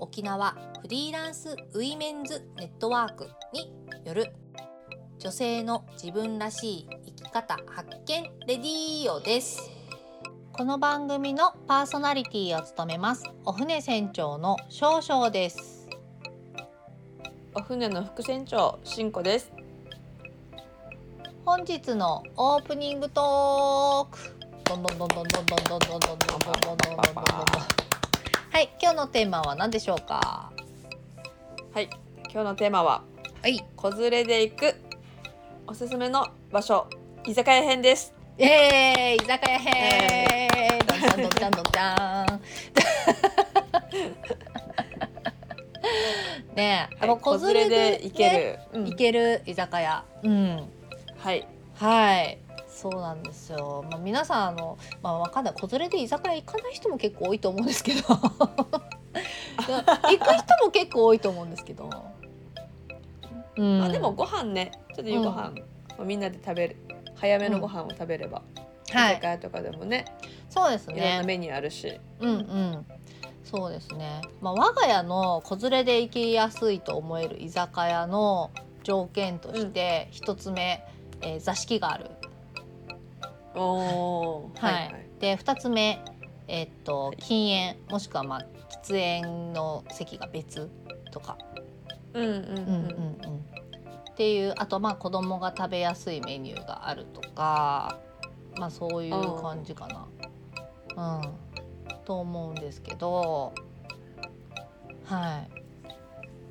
沖縄フリーランスウィメンズネットワークによる女性の自分らしい生き方発見レディーオです。この番組のパーソナリティを務めますお船船長の少々です。お船の副船長しんこです。本日のオープニングトーク。どんどんどんどんどんどんどんどんどんどんどんどんどんどんどんどんはい今日のテーマは何でしょうか？はい今日のテーマははい。子連れで行くおすすめの場所居酒屋編です。えー、居酒屋編。どんどんどんどんどんどん。ねえ、はいもう子連れで行ける、うん。行ける居酒屋。うん。はい。はいそうなんですよ、まあ、皆さんあの、まあ、わかんない。子連れで居酒屋行かない人も結構多いと思うんですけど。行く人も結構多いと思うんですけど、うん。まあでもご飯ね。ちょっと夕ご飯、まあみんなで食べる。早めのご飯を食べれば、はい。居酒屋とかでもね。そうですいろんねなメニューあるし、うんうん。そうですね、まあ、我が家の子連れで行きやすいと思える居酒屋の条件として一つ目、えー座敷があるおおー。はい。で2つ目、えーっとはい禁煙もしくはまあ喫煙の席が別とか、うんうんうん。うんうんうん、っていうあとまあ子供が食べやすいメニューがあるとか、まあ、そういう感じかな。うん、と思うんですけどは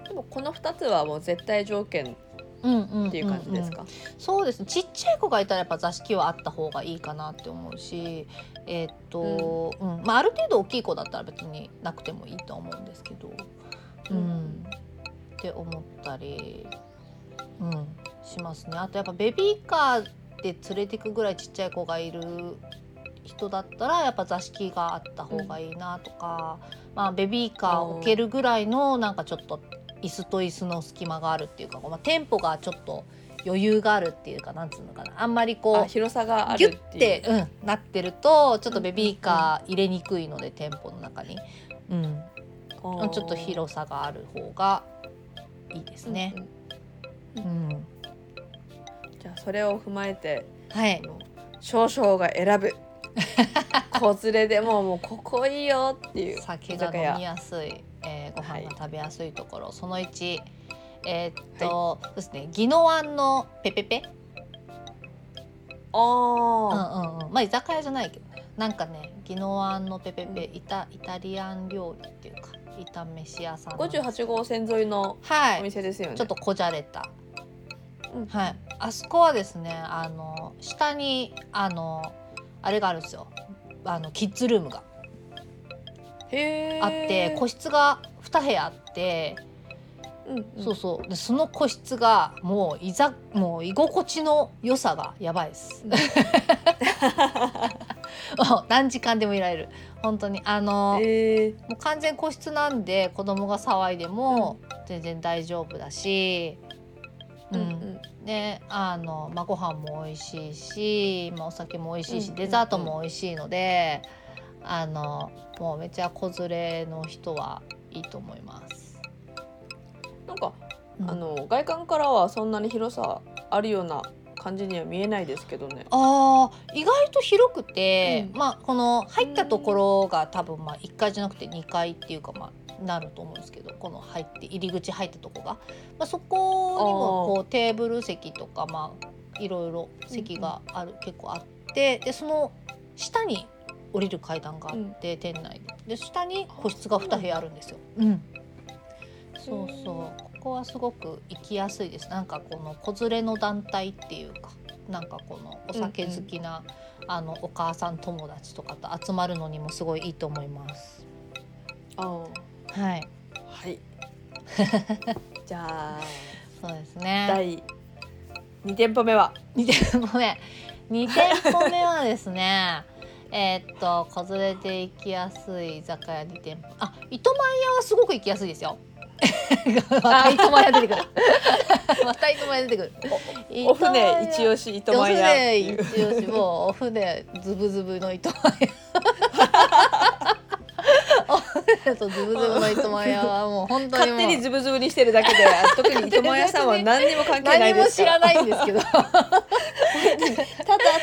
い。でもこの二つはもう絶対条件っていう感じですか、そうですねちっちゃい子がいたらやっぱ座敷はあった方がいいかなって思うしえーっと、うんまあ、ある程度大きい子だったら別になくてもいいと思うんですけど、うんうんって思ったり、うん、しますねあとやっぱベビーカーで連れてくぐらいちっちゃい子がいる人だったらやっぱ座敷があった方がいいなとか、まあ、ベビーカー置けるぐらいのなんかちょっと椅子と椅子の隙間があるっていうか、まあ、店舗がちょっと余裕があるっていうかなんつうのかな。あんまりこうあ広さがあギュるっていう。ッて、うん、なってるとちょっとベビーカー入れにくいので、店舗の中に、うん、ちょっと広さがある方がいいですね。うんうん。じゃあそれを踏まえてはい。少々が選ぶ。子連れでももうここいいよっていう。酒が飲みやすい、えーご飯が食べやすいところ、その1えーっと、そうですね宜野湾のペペペ、あうんあ、うんうん、まあ居酒屋じゃないけどね。なんかね宜野湾のペペペイタイタリアン料理っていうか炒飯屋さん。なんです58号線沿いのおはい。店ですよね。ちょっとこじゃれた。うん。はい、あそこはですねあの下にあのあれがあるんですよ。あのキッズルームがあって個室が2部屋あって、うんうん。そうそう。でその個室がもういざもう居心地の良さがやばいです。何時間でもいられる。本当に。あの、えー。もう完全個室なんで子供が騒いでも全然大丈夫だし、うん。うんであの、まあ、ご飯も美味しいし、まあ、お酒も美味しいし、うん。デザートも美味しいので、あのもうめちゃ子連れの人はいいと思います。なんか、うんあの外観からはそんなに広さあるような感じには見えないですけどね。あー意外と広くて、うんまあこの入ったところが多分まあ1階じゃなくて2階っていうかまあなると思うんですけどこの入って入り口入ったとこが、まあ、そこにもこうテーブル席とかまあいろいろ席がある、結構あってでその下に降りる階段があって、店内でで下に個室が2部屋あるんですよ。うん。そうそう。ここはすごく行きやすいです。なんかこの子連れの団体っていうかなんかこのお酒好きな、あのお母さん友達とかと集まるのにもすごいいいと思います。はい。はい。じゃあ そうですね。第2店舗目は？2店舗目。2店舗目はですねえーっと子連れで行きやすい居酒屋2店舗。あ糸満屋はすごく行きやすいですよ。また糸満屋出てくる。また糸満屋出てくる。お船一押し糸お満屋。っていう船一押しもうお船ズブズブの糸満屋 お船とズブズブの糸満屋はもう本当に勝手にズブズブにしてるだけで特に糸満屋さんは何にも関係ない何もですから知らないんですけど。ただ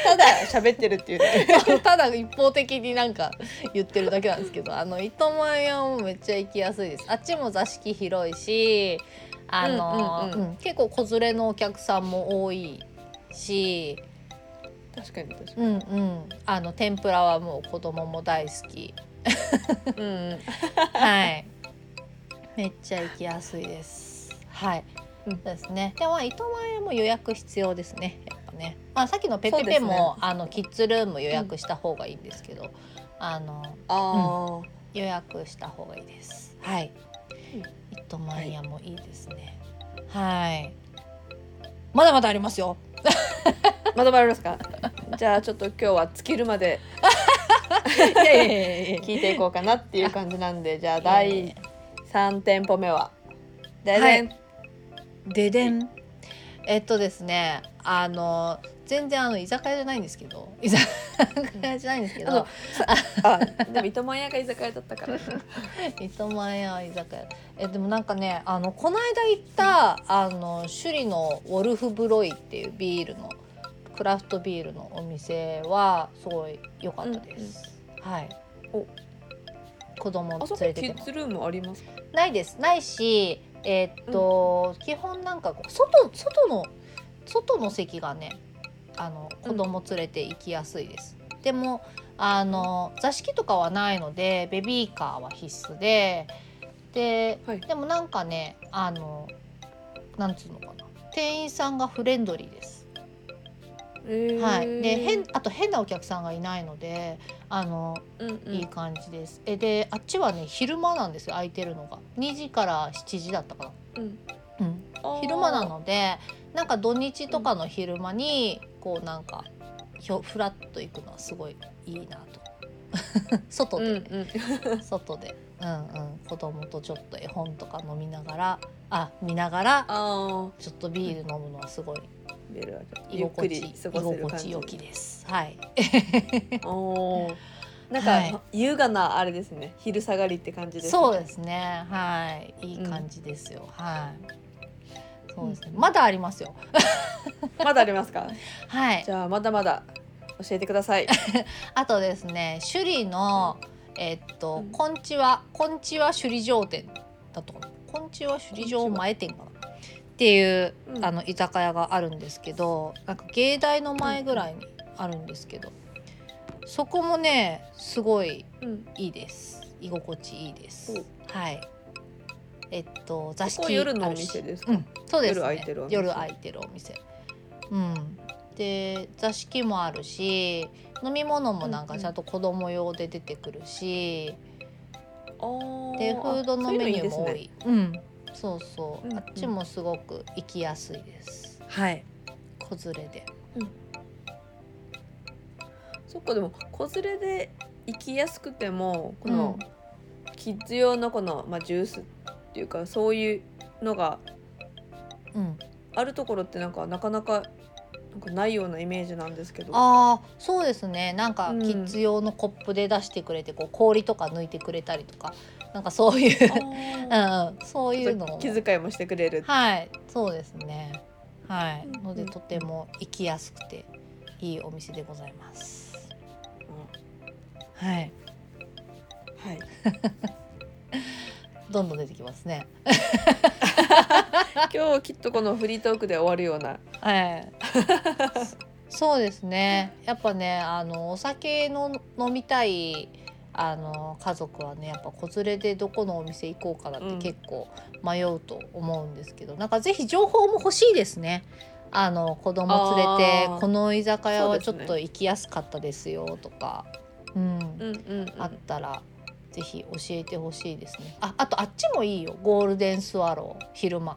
ただ喋ってるっていうね。ただ一方的になんか言ってるだけなんですけどあの糸満屋もめっちゃ行きやすいです。あっちも座敷広いしあの、うんうんうん。うん結構子連れのお客さんも多いし確かに確かうんうん。あの天ぷらはもう子供も大好き。にうん。はい。めっちゃ行きやすいです。はい、うん。ですね。では糸満屋も予約必要ですね。やっぱね。まあさっきのペペペそうですね。も、あのキッズルーム予約した方がいいんですけど、あのあ予約した方がいいです。はい。糸満屋もいいですね。はい。まだまだありますよ。あ まだまだありますか？じゃあちょっと今日は尽きるまで 聞いていこうかなっていう感じなんでじゃあ第や3店舗目は。ででん、はい。ででん。えっとですね、あの全然あの居酒屋じゃないんですけど、居酒屋じゃないんですけど。あの、あでも糸満屋が居酒屋だったから。糸満屋は居酒屋。えでもなんかね、あのこの間行ったあの首里のウォルフブロイっていうビールのクラフトビールのお店はすごい良かったです。はい。お子供連れててもキッズルームありますか？ないですないしえーっと、基本なんか外外の外の席がねあの子供連れて行きやすいです。でもあの座敷とかはないのでベビーカーは必須でで、はいでもなんかねあのなんつうのかな店員さんがフレンドリーです。はい、で変あと変なお客さんがいないのであのうんうん。いい感じです。えであっちはね昼間なんですよ空いてるのが。2時から7時だったかな。うん。うん、昼間なのでなんか土日とかの昼間にこうなんかひょフラッと行くのはすごいいいなと。外うんで、ねうん。外で、うんうん、子供とちょっと絵本とか飲みながらあ見ながらちょっとビール飲むのはすごい出るわけ居ゆっくり過ごせる心感じ。地よきです。はい、おー。なんか、はい。優雅なあれですね。昼下がりって感じですね。そうですね。はい。いい感じですよ、はい。そうですね。まだありますよ。まだありますか？はい。じゃあまだまだ教えてください。あとですね首里のえっと、うん。こんちはこんちは首里城店だとこんちは首里城前店かなっていう、うん。あの居酒屋があるんですけどなんか芸大の前ぐらいにあるんですけど、そこもねすごいうん。いいです。居心地いいです。お。はい。えっと座敷夜のお店ですか？うん、そうですね。夜空いてるお店。夜空いてるお店。うん。で座敷もあるし飲み物もなんかちゃんと子供用で出てくるし、あー。でフードのメニューも多い。ねうんそうそう、うんうん。あっちもすごく行きやすいです。はい。子連れで。そっかでも子連れで行きやすくてもこの、キッズ用のこの、まあ、ジュースっていうかそういうのがうん。あるところってなんかなかなかなんかないようなイメージなんですけど。ああそうですね。なんかうん。キッズ用のコップで出してくれてこう氷とか抜いてくれたりとかなんかそういうあ うん、そういうのを気遣いもしてくれるはい、そうですね。はい、うんのでとても行きやすくていいお店でございます。はい、はい どんどん出てきますね。今日きっとこのフリートークで終わるようなはい。そうですね。やっぱね、あのお酒の飲みたいあの家族はね、やっぱ子連れでどこのお店行こうかなって結構迷うと思うんですけど、なんかぜひ情報も欲しいですね。あの子供連れてこの居酒屋はちょっと行きやすかったですよとか、うん、うんうん、うん、あったらぜひ教えてほしいですね。ああとあっちもいいよ。ゴールデンスワロー昼間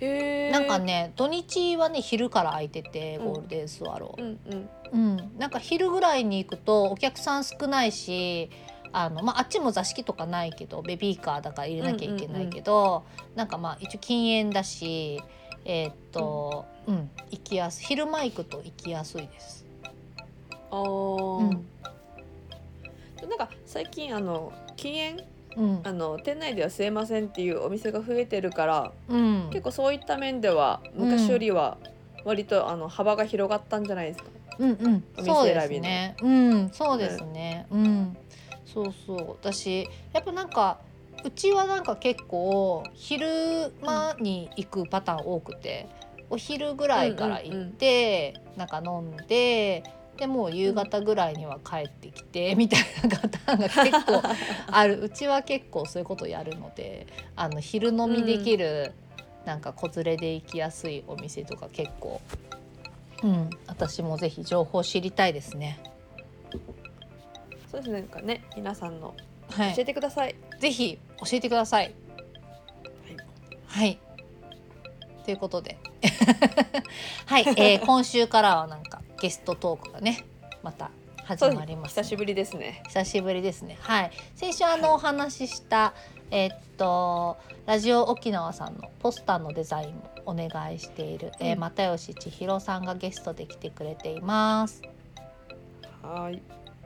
なんかね土日はね昼から空いててうん。ゴールデンスワロー、うんうん。うん、なんか昼ぐらいに行くとお客さん少ないしあの、まあ、あっちも座敷とかないけどベビーカーだから入れなきゃいけないけど、なんかまあ一応禁煙だしえーっと、うん行きやすい。昼間行くと行きやすいです。あー、うん。なんか最近あの禁煙うん。あの店内では吸えませんっていうお店が増えてるからうん、結構そういった面では昔よりは割とあの幅が広がったんじゃないですか？うんうん。お店そうです選びのね。うん。そうですね。うん。そうそう。私やっぱなんかうちはなんか結構昼間に行くパターン多くて、お昼ぐらいから行って、なんか飲んででもう夕方ぐらいには帰ってきて、みたいなパターンが結構ある うちは結構そういうことやるのであの昼飲みできる、なんか子連れで行きやすいお店とか結構、うん、私もぜひ情報知りたいですね。そうですねなんかね皆さんの教えはい、てください。ぜひ教えてください。はい。ということで、はい、えー今週からはなんかゲストトークがねまた始まります、久しぶりですね。久しぶりですね。はい。先週あの、お話ししたえーっとラジオ沖縄さんのポスターのデザインもお願いしている、えーうん又吉千尋さんがゲストで来てくれています。はい。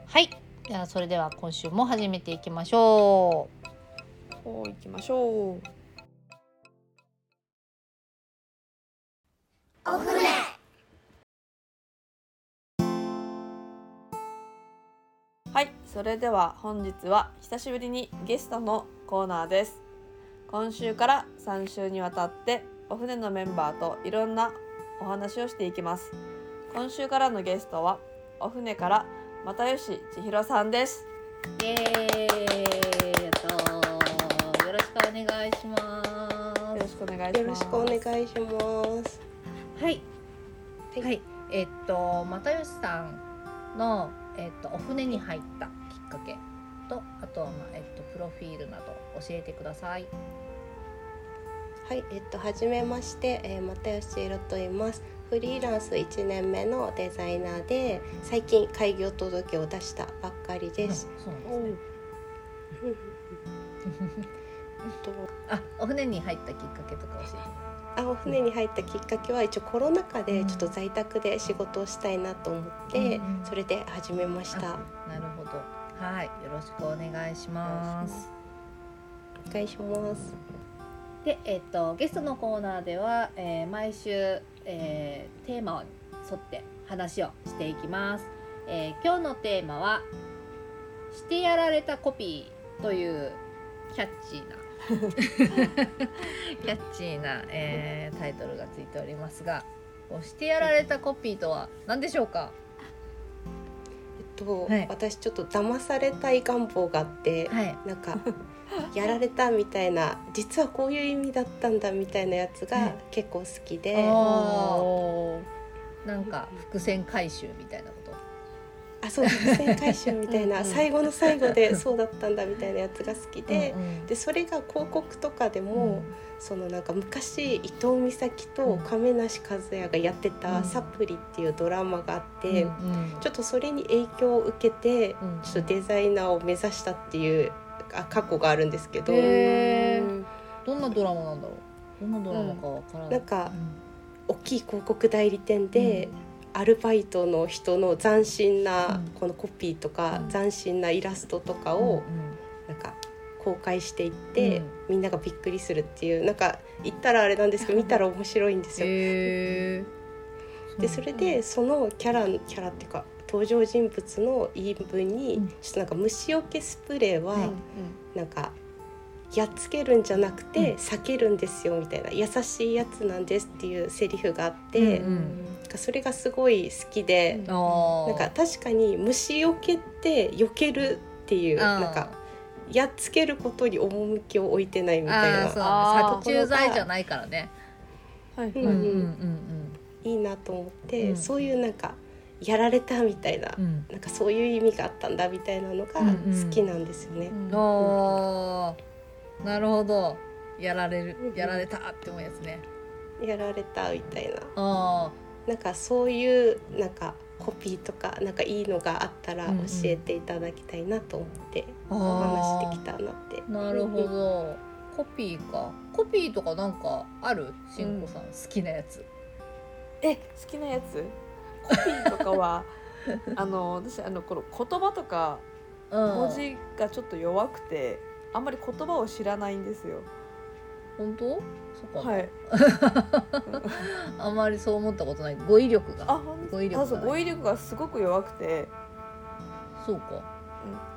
はい。ではそれでは今週も始めていきましょう。お行きましょう。はい、それでは本日は久しぶりにゲストのコーナーです。今週から3週にわたってお船のメンバーといろんなお話をしていきます。今週からのゲストはお船から又吉千尋さんです。イエーイやったーよろしくお願いしまよろしくお願いします。よろしくお願いします。す。はい。はいはい。えっと又吉さんのえっとお船に入ったかけとあとはまあえっとプロフィールなど教えてください。はい、えっと初めまして、えー、又吉千尋と言います。フリーランス1年目のデザイナーで最近開業届を出したばっかりです。そうなんですね。えっとあ、お船に入ったきっかけとか教えて。あお船に入ったきっかけは一応コロナ禍でちょっと在宅で仕事をしたいなと思って、それで始めました。なるほど。はい。よろしくお願いします。お願いします。で、えっとゲストのコーナーでは、えー毎週、えーテーマに沿って話をしていきます、えー今日のテーマは「してやられたコピー」というキャッチーな キャッチーな、えータイトルがついておりますがしてやられたコピーとは何でしょうか？と、はい。私ちょっと騙されたい願望があって、はい。なんか やられたみたいな実はこういう意味だったんだみたいなやつはい。が結構好きで、あおー。なんか伏線回収みたいなことあそう伏線回収みたいうんうなん最後の最後でそうだったんだみたいなやつが好きで、うんうんでそれが広告とかでも、そのなんか昔伊藤美咲とうん。亀梨和也がやってうん。た「サプリ」っていうドラマがあって、うんうんちょっとそれに影響を受けて、うんちょっとデザイナーを目指したっていうあ過去があるんですけど、どんなドラマなんだろう？どんなドラマかわからない、なんかう大きい広告代理店で、アルバイトの人の斬新なうん。このコピーとか、うん。斬新なイラストとかんをなんか公開していって、うん。みんながびっくりするっていうなんか言ったらあれなんですけど見たら面白いんですよ。へでそれでそのキャラキャラっていうか登場人物の言い分に、うん。ちょっとなんか虫除けスプレーは、はい。なんかやっつけるんじゃなくて、うん。避けるんですよみたいな優しいやつなんですっていうセリフがあって、うんなんかそれがすごい好きで、うんなんか確かに虫除けって避けるっていうあーなんかやっつけることに趣を置いてないみたいな殺虫剤じゃないからね。はいうんうんうん。うんいいなと思って、うんそういうなんかやられたみたいな、うん。なんかそういう意味があったんだみたいなのがうんうん。好きなんですよね。うんなるほど。やられるうんやられたって思うやつね。やられたみたいな。あなんかそういうなんかコピーとかなんかいいのがあったら教うんうん。えていただきたいなと思ってあお話できたなって。ーなるほど。コピーか。コピーとかなんかある？しんこさん、好きなやつ。え好きなやつ？コピーとかは あの私あのこの言葉とかうん。文字がちょっと弱くてあんまり言葉を知らないんですよ。本当？そっか、はい。あんまりそう思ったことない。語彙力が。あ語彙力があそう。語彙力がすごく弱くて、そうか。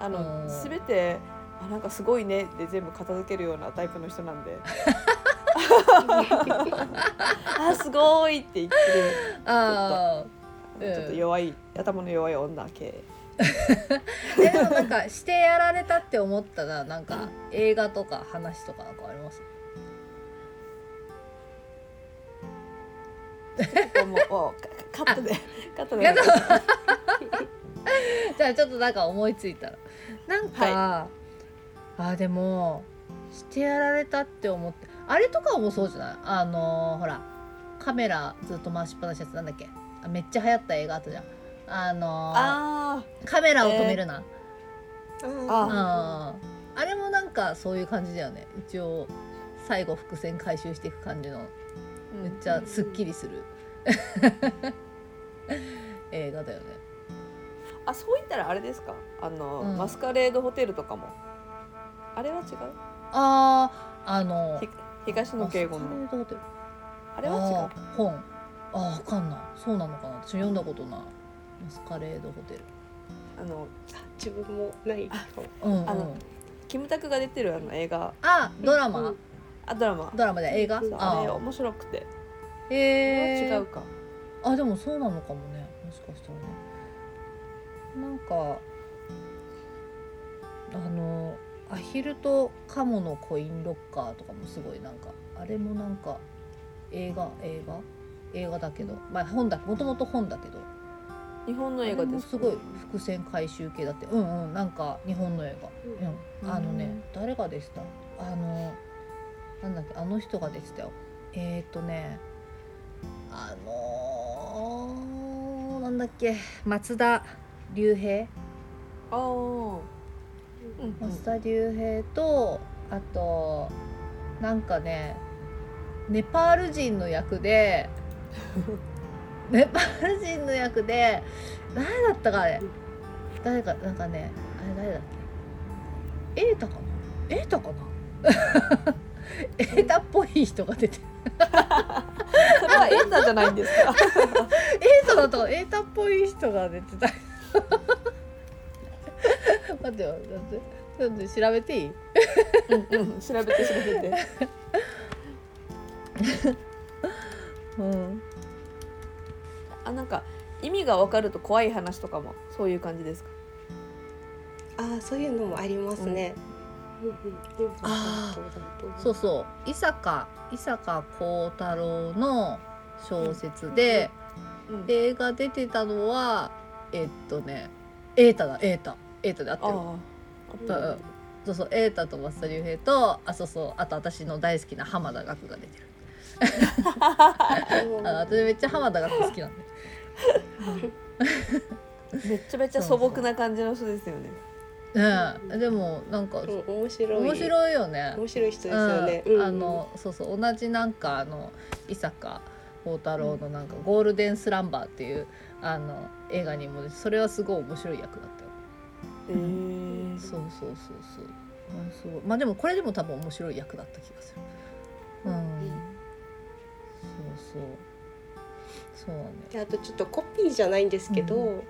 うん。あうん。のすべてあなんかすごいね。で全部片付けるようなタイプの人なんで。あすごいって言ってあちょっと弱い頭の弱い女系。え でもなんかしてやられたって思ったらなんか映画とか話とかなんかあります？もうカカットでカットで。じゃあちょっとなんか思いついたら。なんか、あでもしてやられたって思ってあれとかもそうじゃない？あのーほらカメラずっと回しっぱなしやつなんだっけ？あめっちゃ流行った映画あったじゃんあのー。あカメラを止めるな、あああれもなんかそういう感じだよね。一応最後伏線回収していく感じの。ーめっちゃすっきりする。映画だよね。あそう言ったらあれですか？あの、うん。マスカレードホテルとかも。あれは違う？あーあのひ東野敬吾の。マスカレードホテル。あれは違う。あー本。あーわかんない。そうなのかな。私読んだことないマスカレードホテル。あの自分もない。かもうん、うん、あのキムタクが出てるあの映画。あドラマ、うん。あドラマ。ドラマで映画？あーあれ面白くて、えれは違うか。あでもそうなのかもねもしかしたらね。なんかあのアヒルとカモのコインロッカーとかもすごいなんかあれもなんか映画？映画？映画だけど。まあ本だもともと本だけど日本の映画ですもすごい伏線回収系だって。うんうんなんか日本の映画。うん。あのね誰がでした？あのなんだっけ？あの人が出てたよ。えっ、ー、とねあのーなんだっけ？松田龍平？ああうんうん。松田龍平とあとなんかねネパール人の役で ネパール人の役で誰だったかあれ。誰かなんかねあれ誰だっけエータかな？エータかな？エータっぽい人が出て。るそれはエンタじゃないんですか？エータだったかなエータっぽい人が出てた。待ってよだってちょっと調べていいうんうん調べて調べてうんあなんか意味が分かると怖い話とかもそういう感じですか？ああそういうのもありますね。うん。うんあそうそう。伊坂伊坂幸太郎の小説で、うん映画出てたのはえっとね瑛太だ瑛太。瑛太であってる。ああうんうんそうそう瑛太と松田龍平とあそうそうあと私の大好きな浜田岳が出てる。あ私めっちゃ浜田岳好きなんでめちゃめちゃ素朴な感じの人ですよねうんでもなんかうん面白い面白いよね面白い人ですよね。うん、うんあのそうそう同じなんかあの伊坂幸太郎のなんかゴールデンスランバーっていうあの映画にもそれはすごい面白い役だったよ。へえそうそうそうそう。あすごいまあでもこれでも多分面白い役だった気がする。うん。そうそう。そうなんだよ。であとちょっとコピーじゃないんですけど、うん。こ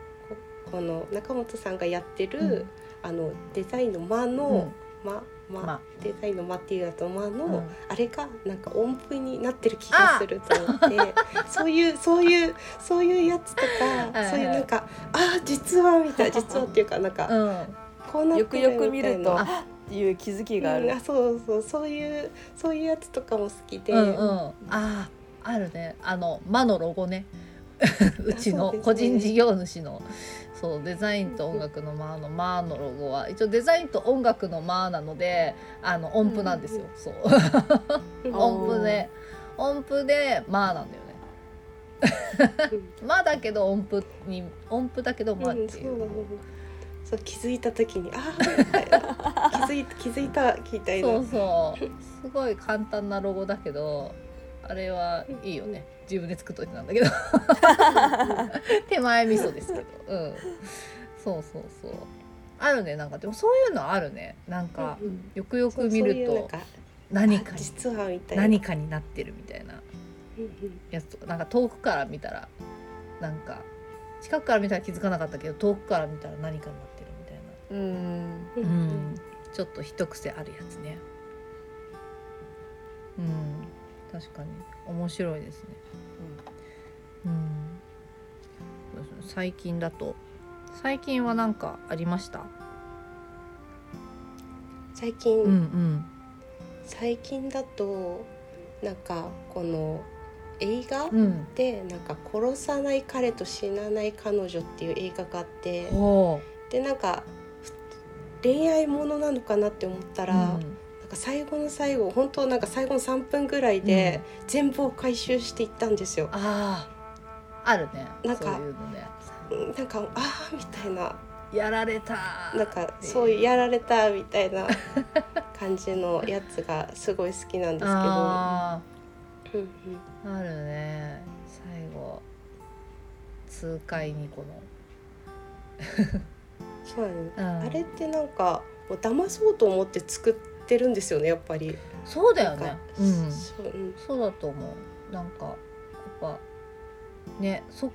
この中本さんがやってる、うん。あのデザインの間の、間間。間。デザインの間っていうやつの間の、うん。あれがなんか音符になってる気がすると思って そういうそういうそういうやつとかそういうなんかあー実はみたいな実はっていうかなんかうん。こうなってるよくよく見るとっていう気づきがある。うんあそうそうそういうそういうやつとかも好きで、うんうん。あああるね。あの魔のロゴね。うちの個人事業主の。そうデザインと音楽の「まあ」の「まあ」のロゴは。一応デザインと音楽の「まあ」なのであの音符なんですよ、そう。音符で。音符で「まあ」なんだよね「まあ」だけど音符に音符だけど「まあ」っていう。う。んそう気づいた時にああ気づい気づいたみたいな。そうそう。すごい簡単なロゴだけどあれはいいよね。自分で作っといてなんだけど。手前味噌ですけど。うん。そうそうそう。あるねなんか。でもそういうのあるね。なんかうんうん。よくよく見ると何かに何かになってるみたいな。やつとか。なんか遠くから見たらなんか近くから見たら気づかなかったけど遠くから見たら何かになってるみたいな。うん、ちょっと一癖あるやつね。うん、確かに面白いですね。うん、そうですね最近だと。最近は何かありました？最近、うんうん。最近だとなんかこの映画？うん。でなんか「殺さない彼と死なない彼女」っていう映画があって。おでなんかふ恋愛ものなのかなって思ったら、うんなんか最後の最後本当なんか最後の3分ぐらいで全部を回収していったんですよ。あああるね。なんかそういうのね。なんかあーみたいなやられたーなんかそういうやられたみたいな感じのやつがすごい好きなんですけど。あうんうんーあるね最後痛快にこの。そうなのうんあれってなんかもう騙そうと思って作ってるんですよねやっぱり。そうだよね。うん。そううん。そうだと思う。なんかやっぱねそ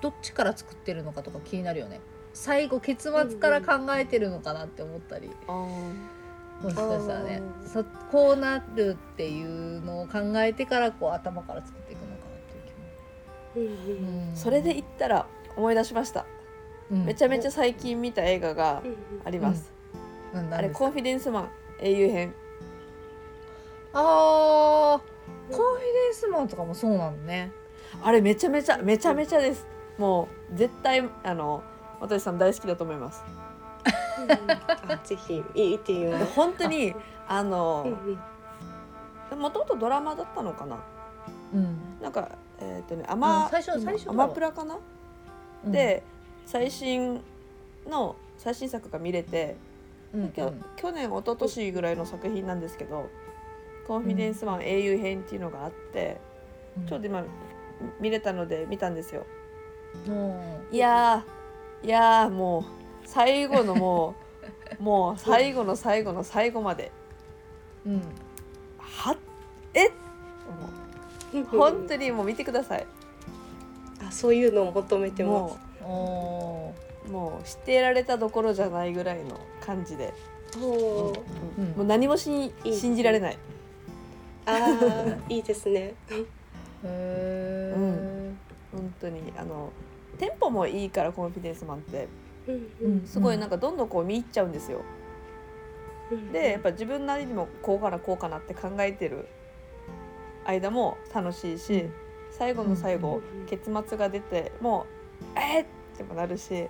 どっちから作ってるのかとか気になるよね。最後結末から考えてるのかなって思ったり、あもしかしたらね。そこうなるっていうのを考えてからこう頭から作っていくのかなっていう気うんうん。それで言ったら思い出しました、うん。めちゃめちゃ最近見た映画がうんあります、うん、あれ「コンフィデンスマン英雄編。あーコンフィデンスマンとかもそうなのね」あれめちゃめちゃめちゃめちゃです。もう絶対あの渡さん大好きだと思います。あぜひ見てみでます。本当にあうんのうんもともとドラマだったのかな？うん。なんかえっ、とねアうんマ最初最初だアわマプラかな、うん。で最新の最新作が見れて、うんうん。去年一昨年ぐらいの作品なんですけど「コンフィデンスマン英雄編」っていうのがあって、ちょうど今見れたので見たんですよ。うんいやーいやーもう最後のもう もう最後の最後の最後まで。うん。はえ？もう。本当にもう見てください。あそういうのを求めてまもす。おもう知ってられたどころじゃないぐらいの感じで、おー。うんうんもう何もしいい信じられない。あーいいですね。へえ、うん。本当にあのテンポもいいからコンフィデンスマンって。うんうん。すごいなんかどんどんこう見入っちゃうんですよ。うんでやっぱ自分なりにもこうかなこうかなって考えてる間も楽しいし、最後の最後、うん。結末が出てもうえー、ってもなるし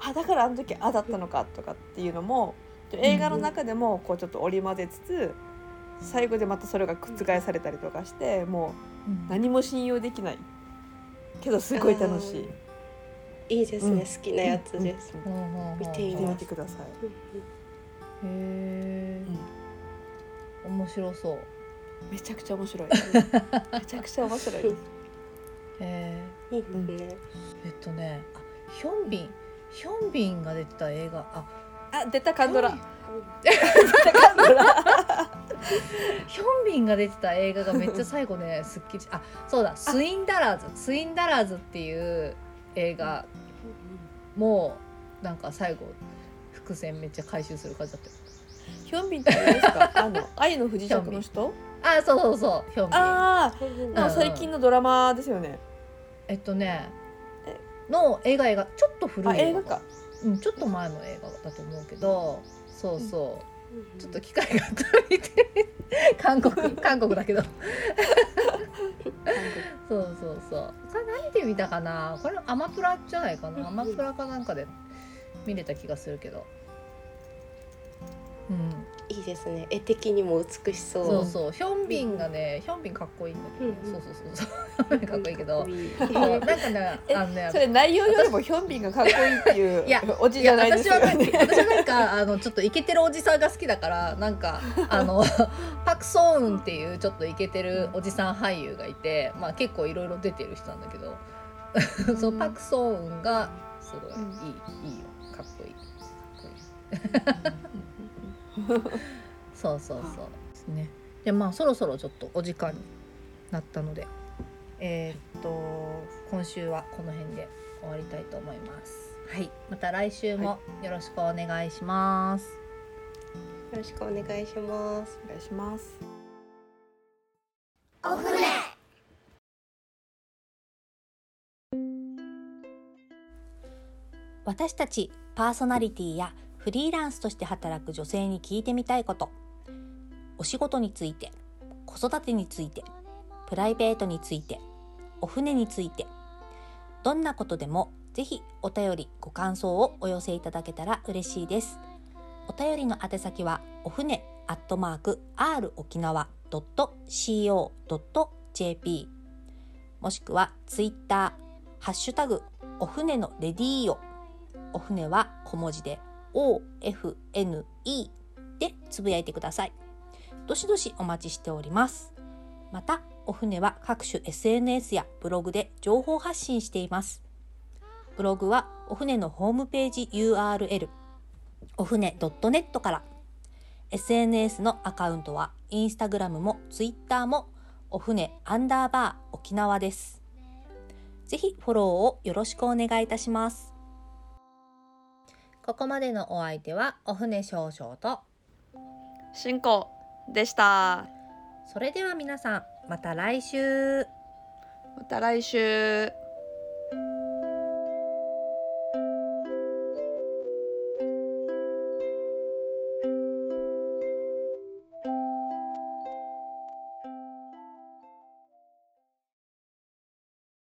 あだからあの時あだったのかとかっていうのも映画の中でもこうちょっと織り交ぜつつ最後でまたそれが覆されたりとかしてもううん何も信用できないけどすごい楽しい。いいですね、うん好きなやつです。見てみてください。うんへえ、面白そうめちゃくちゃ面白い。めちゃくちゃ面白い。へえいいですね。えっとねあヒョンビンヒョンビンが出てた映画ああ出たカンドラ。ヒョンビンが出てた映画がめっちゃ最後ねすっきりしあそうだスウィンダラーズスウィンダラーズっていう映画もなんか最後伏線めっちゃ回収する感じだったよヒョンビンってあれですか？あの愛の不時着の人？あそうそうそうヒョンビンあうんあ、うん最近のドラマですよね。えっとねえの映画映画ちょっと古あい映画。か。うん、ちょっと前の映画だと思うけどそうそう、うん。ちょっと機会があったら見て。韓国韓国だけど。そうそうそう。これ何で見たかな？これアマプラじゃないかな？ん。アマプラかなんかで見れた気がするけどうん。いいですね。絵的にも美しそう。そうそう。ヒョンビンがねヒョンビンかっこいいんだけどね、うんうん。そうそうそうかっこいいけど、なんかねえあのねそれ内容よりもヒョンビンがかっこいいっていういやおじじゃないですよ私はなんかね。私はなんかあのちょっとイケてるおじさんが好きだからなんか あのパク・ソンウンっていうちょっとイケてるおじさん俳優がいて、まあ、結構いろいろ出てる人なんだけど。そうパク・ソンウンがすごいいい、うんいいよ。かっこいい。かっこいい そうそうそうですね。でまあそろそろちょっとお時間になったのでえーっと今週はこの辺で終わりたいと思います。はい。また来週もよろしくお願いします、よろしくお願いします。お願いします。私たちパーソナリティやフリーランスとして働く女性に聞いてみたいこと。お仕事について子育てについてプライベートについてお船について。どんなことでもぜひお便りご感想をお寄せいただけたら嬉しいです。お便りの宛先はお船アットマーク r 沖縄 .co.jp もしくはツイッターハッシュタグお船のレディーよ。お船は小文字で OFNE でつぶやいてください。どしどしお待ちしております。また、お船は各種 SNS やブログで情報発信しています。ブログはお船のホームページ URL お船 .net から SNS のアカウントはインスタグラムもツイッターもお船アンダーバー沖縄です。ぜひフォローをよろしくお願いいたします。ここまでのお相手はお船少々と、進行でした。それでは皆さんまた来週。また来週。